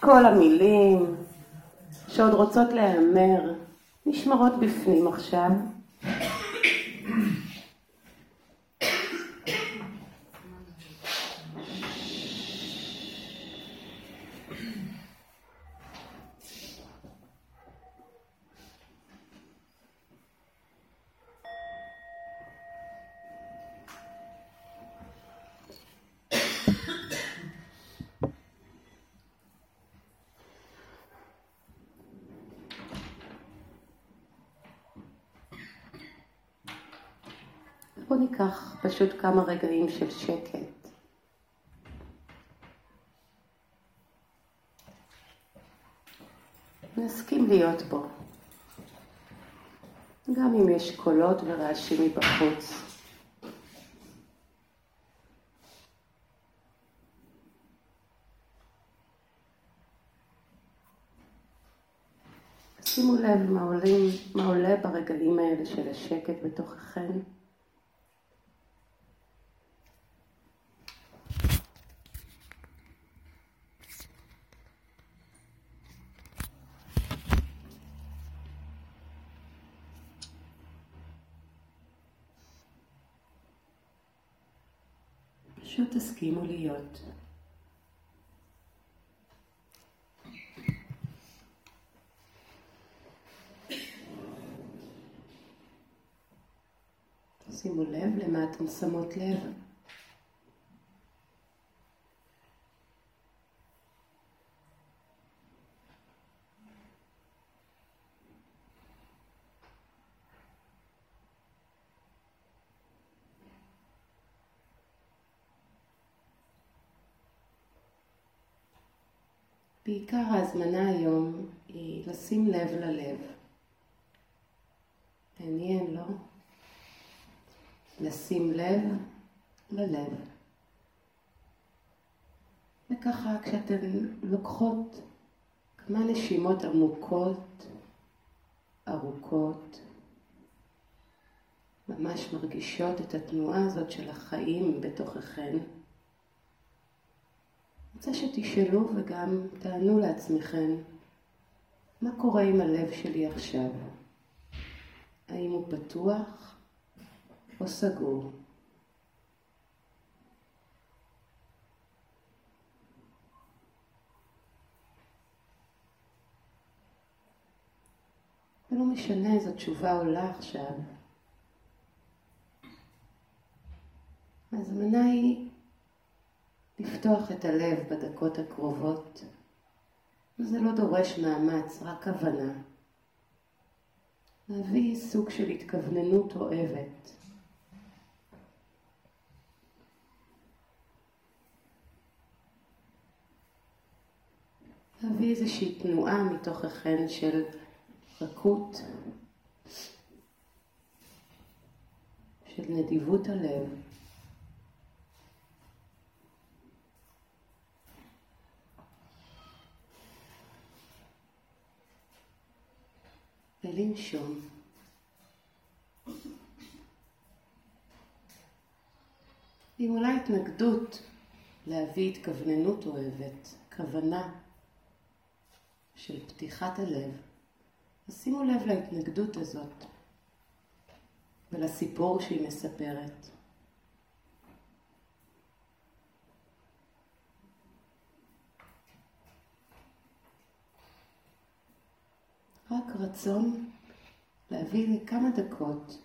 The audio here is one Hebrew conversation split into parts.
כל המילים שעוד רוצות להיאמר נשמרות בפנים עכשיו. בואו ניקח פשוט כמה רגעים של שקט. נסכים להיות בו. גם אם יש קולות ורעשים מבחוץ. שימו לב מה, עולים, מה עולה ברגעים האלה של השקט בתוככם. פשוט תסכימו להיות. שימו לב למה אתם שמות לב. בעיקר ההזמנה היום היא לשים לב ללב. מעניין, לא? לשים לב ללב. וככה כשאתן לוקחות כמה נשימות עמוקות, ארוכות, ממש מרגישות את התנועה הזאת של החיים בתוככן. רוצה שתשאלו וגם תענו לעצמכם, מה קורה עם הלב שלי עכשיו? האם הוא פתוח או סגור? ולא משנה איזו תשובה עולה עכשיו. ההזמנה היא לפתוח את הלב בדקות הקרובות. וזה לא דורש מאמץ, רק הבנה. להביא סוג של התכווננות אוהבת. להביא איזושהי תנועה מתוככן של רכות, של נדיבות הלב. ולנשום. עם אולי התנגדות להביא התכווננות אוהבת, כוונה של פתיחת הלב, אז שימו לב להתנגדות הזאת ולסיפור שהיא מספרת. רק רצון להביא לכמה דקות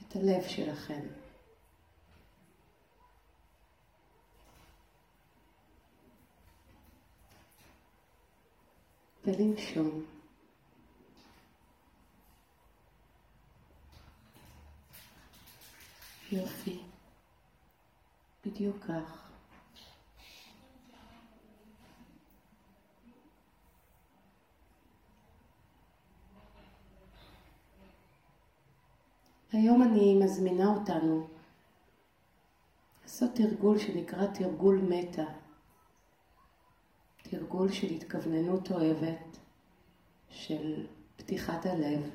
את הלב שלכם. ולנשום. יופי, בדיוק כך. היום אני מזמינה אותנו לעשות תרגול שנקרא תרגול מטה. תרגול של התכווננות אוהבת, של פתיחת הלב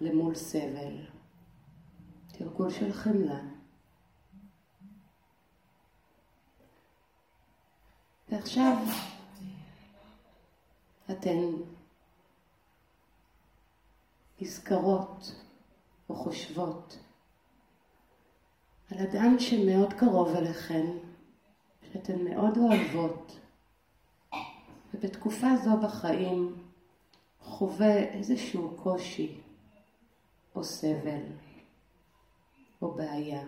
למול סבל. תרגול של חמלה. ועכשיו אתן נזכרות או חושבות על אדם שמאוד קרוב אליכן, שאתן מאוד אוהבות, ובתקופה זו בחיים חווה איזשהו קושי או סבל או בעיה.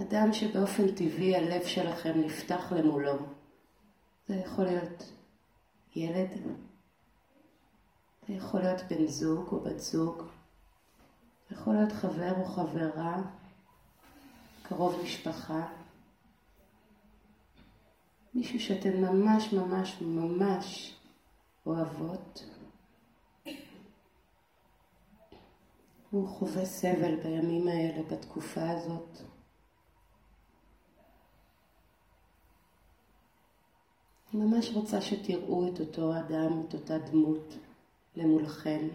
אדם שבאופן טבעי הלב שלכם נפתח למולו. זה יכול להיות ילד, יכול להיות בן זוג או בת זוג, זה יכול להיות חבר או חברה, קרוב משפחה, מישהו שאתן ממש ממש ממש אוהבות. הוא חווה סבל בימים האלה, בתקופה הזאת. אני ממש רוצה שתראו את אותו אדם, את אותה דמות למולכם.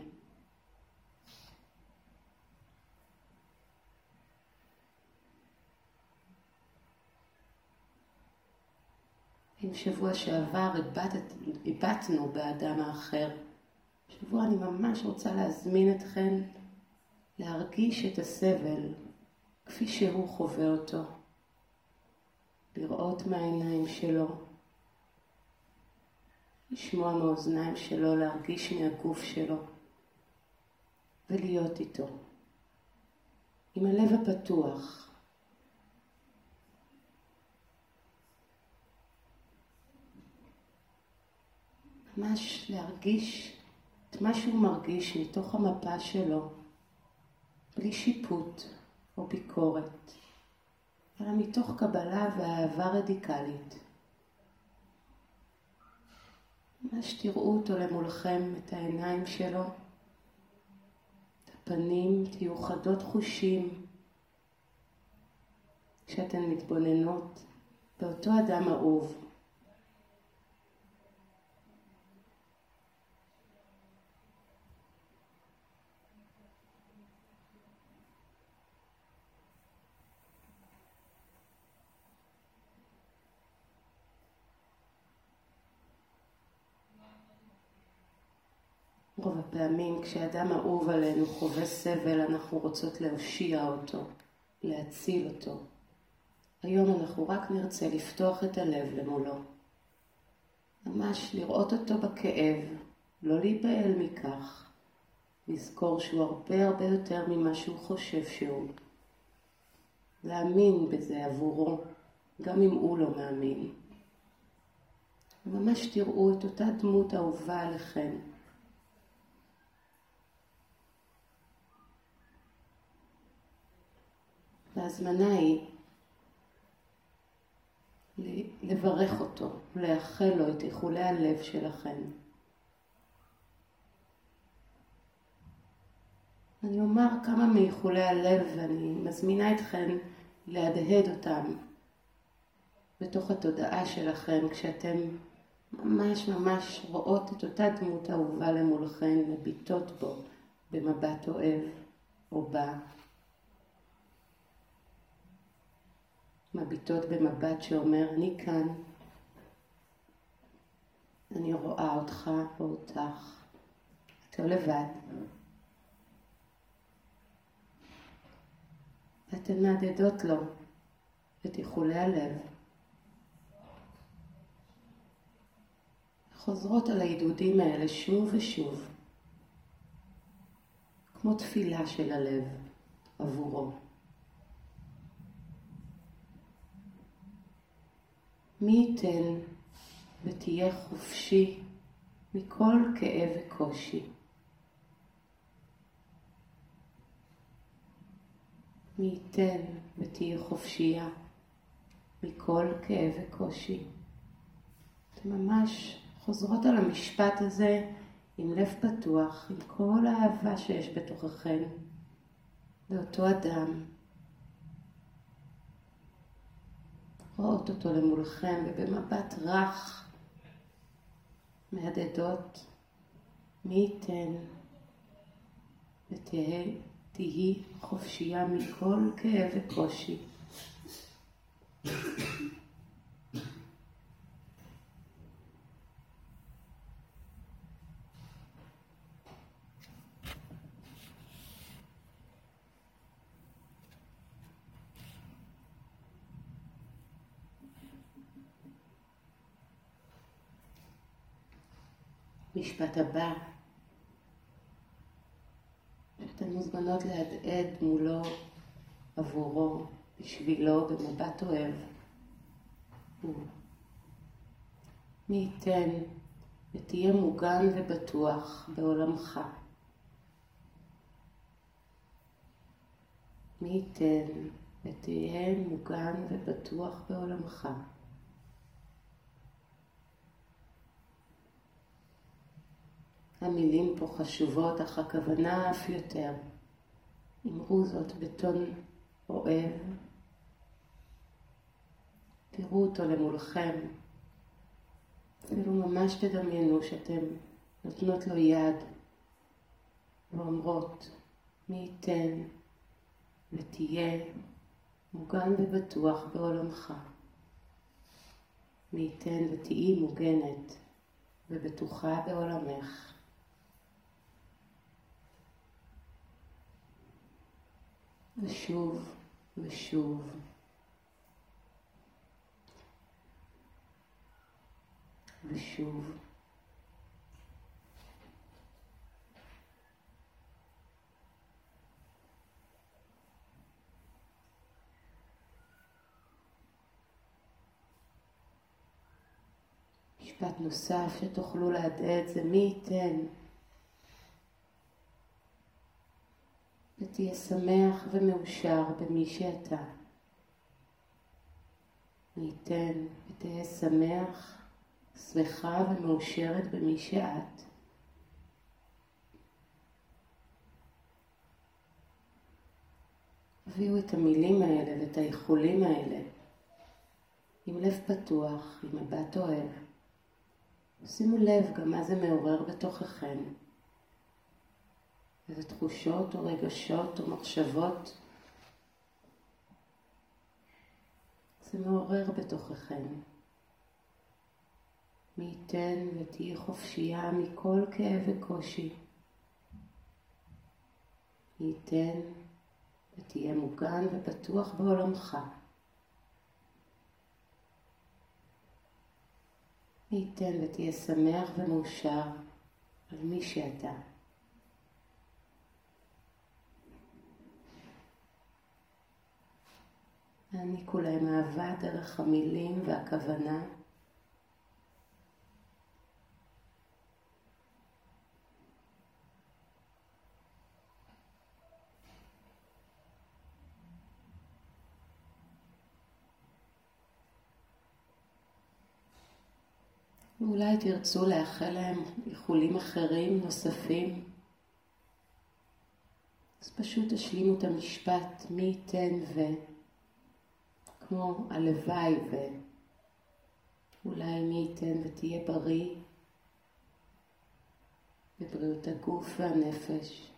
אם שבוע שעבר הבטנו באדם האחר, שבוע אני ממש רוצה להזמין אתכן להרגיש את הסבל כפי שהוא חווה אותו, לראות מהעיניים שלו, לשמוע מהאוזניים שלו, להרגיש מהגוף שלו ולהיות איתו. עם הלב הפתוח. ממש להרגיש את מה שהוא מרגיש מתוך המפה שלו, בלי שיפוט או ביקורת, אלא מתוך קבלה ואהבה רדיקלית. ממש תראו אותו למולכם, את העיניים שלו, את הפנים, תהיו חדות חושים כשאתן מתבוננות באותו אדם אהוב. רוב הפעמים כשאדם אהוב עלינו חווה סבל, אנחנו רוצות להושיע אותו, להציל אותו. היום אנחנו רק נרצה לפתוח את הלב למולו. ממש לראות אותו בכאב, לא להיבהל מכך, לזכור שהוא הרבה הרבה יותר ממה שהוא חושב שהוא. להאמין בזה עבורו, גם אם הוא לא מאמין. ממש תראו את אותה דמות אהובה עליכם. וההזמנה היא לברך אותו, לאחל לו את איחולי הלב שלכם. אני אומר כמה מאיחולי הלב ואני מזמינה אתכם להדהד אותם בתוך התודעה שלכם כשאתם ממש ממש רואות את אותה דמות אהובה למולכם, מביטות בו במבט אוהב או בה. מביטות במבט שאומר, אני כאן, אני רואה אותך או אותך, אתה לבד. ואתן מהדהדות לו את איחולי הלב. חוזרות על העידודים האלה שוב ושוב, כמו תפילה של הלב עבורו. מי ייתן ותהיה חופשי מכל כאב וקושי. מי ייתן ותהיה חופשייה מכל כאב וקושי. אתן ממש חוזרות על המשפט הזה עם לב פתוח, עם כל האהבה שיש בתוככן לאותו אדם. רואות אותו למולכם ובמבט רך מהדהדות מי ייתן ותהי חופשייה מכל כאב וקושי. המשפט הבא, שאתן מוזמנות להדהד מולו, עבורו, בשבילו, במבט אוהב. מי ייתן ותהיה מוגן ובטוח בעולמך. מי ייתן ותהיה מוגן ובטוח בעולמך. המילים פה חשובות, אך הכוונה אף יותר. אמרו זאת בטון אוהב. תראו אותו למולכם. אפילו ממש תדמיינו שאתם נותנות לו יד ואומרות, מי ייתן ותהיה מוגן ובטוח בעולמך. מי ייתן ותהיי מוגנת ובטוחה בעולמך. ושוב ושוב. ושוב. משפט נוסף שתוכלו להדהד זה מי ייתן ותהיה שמח ומאושר במי שאתה. מי ייתן ותהיה שמח, שמחה ומאושרת במי שאת. הביאו את המילים האלה ואת האיחולים האלה עם לב פתוח, עם מבט אוהב. שימו לב גם מה זה מעורר בתוככם. איזה תחושות או רגשות או מחשבות זה מעורר בתוככם. מי ייתן ותהיי חופשייה מכל כאב וקושי. מי ייתן ותהיה מוגן ובטוח בעולמך. מי ייתן ותהיה שמח ומאושר על מי שאתה. העניקו להם אהבה דרך המילים והכוונה. ואולי תרצו לאחל להם איחולים אחרים נוספים. אז פשוט תשלימו את המשפט מי ייתן ו... כמו הלוואי ואולי מי ייתן ותהיה בריא בבריאות הגוף והנפש.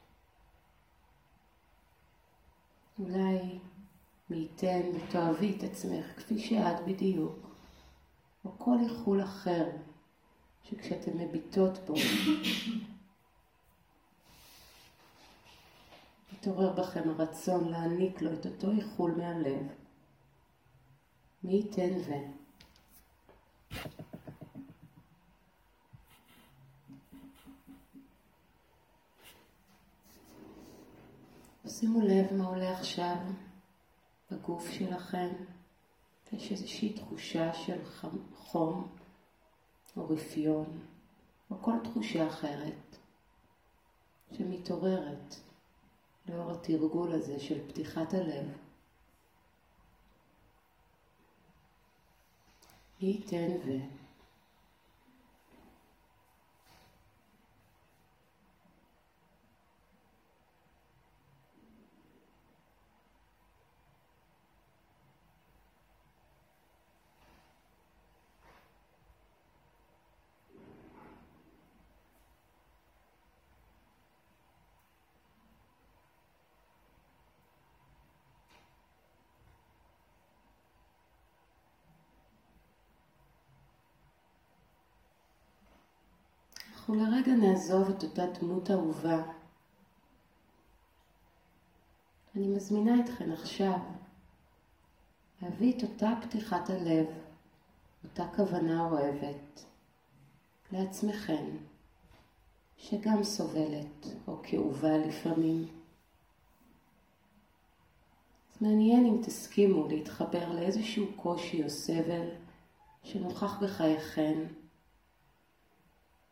אולי מי ייתן ותאהבי את עצמך כפי שאת בדיוק, או כל איחול אחר שכשאתן מביטות בו, מתעורר בכם הרצון להעניק לו את אותו איחול מהלב. מי ייתן ו... שימו לב מה עולה עכשיו בגוף שלכם. יש איזושהי תחושה של חום או רפיון או כל תחושה אחרת שמתעוררת לאור התרגול הזה של פתיחת הלב. מי ייתן ו... אנחנו לרגע נעזוב את אותה דמות אהובה. אני מזמינה אתכן עכשיו להביא את אותה פתיחת הלב, אותה כוונה אוהבת, לעצמכן, שגם סובלת או כאובה לפעמים. אז מעניין אם תסכימו להתחבר לאיזשהו קושי או סבל שנוכח בחייכם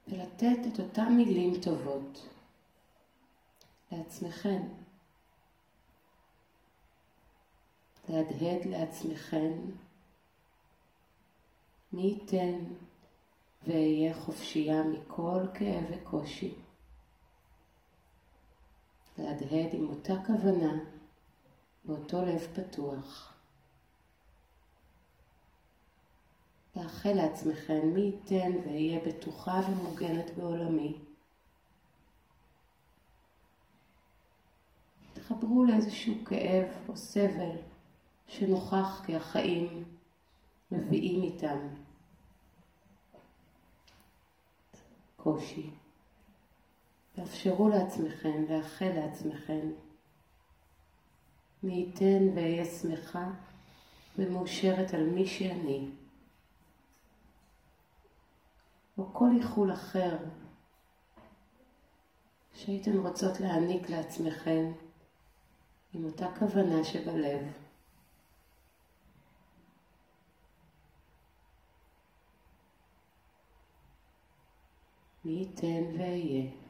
ולתת את אותם מילים טובות לעצמכם. להדהד לעצמכם מי ייתן ואהיה חופשייה מכל כאב וקושי. להדהד עם אותה כוונה באותו לב פתוח. לאחל לעצמכם מי ייתן ואהיה בטוחה ומוגנת בעולמי. תחברו לאיזשהו כאב או סבל שנוכח כי החיים מביאים איתם קושי. תאפשרו לעצמכם, לאחל לעצמכם, מי ייתן ואהיה שמחה ומאושרת על מי שאני. או כל איחול אחר שהייתן רוצות להעניק לעצמכם עם אותה כוונה שבלב. מי ייתן ואהיה.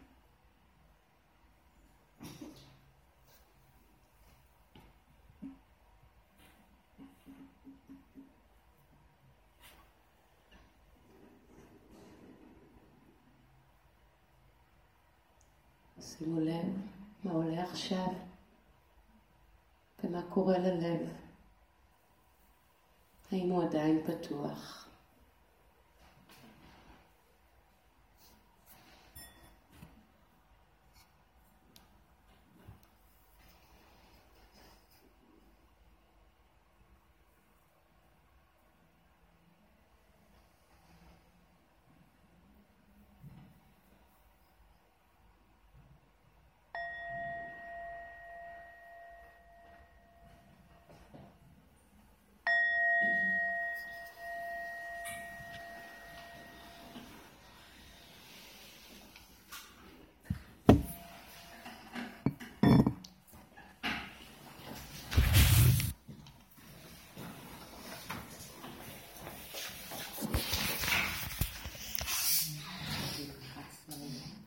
שימו לב מה עולה עכשיו ומה קורה ללב. האם הוא עדיין פתוח?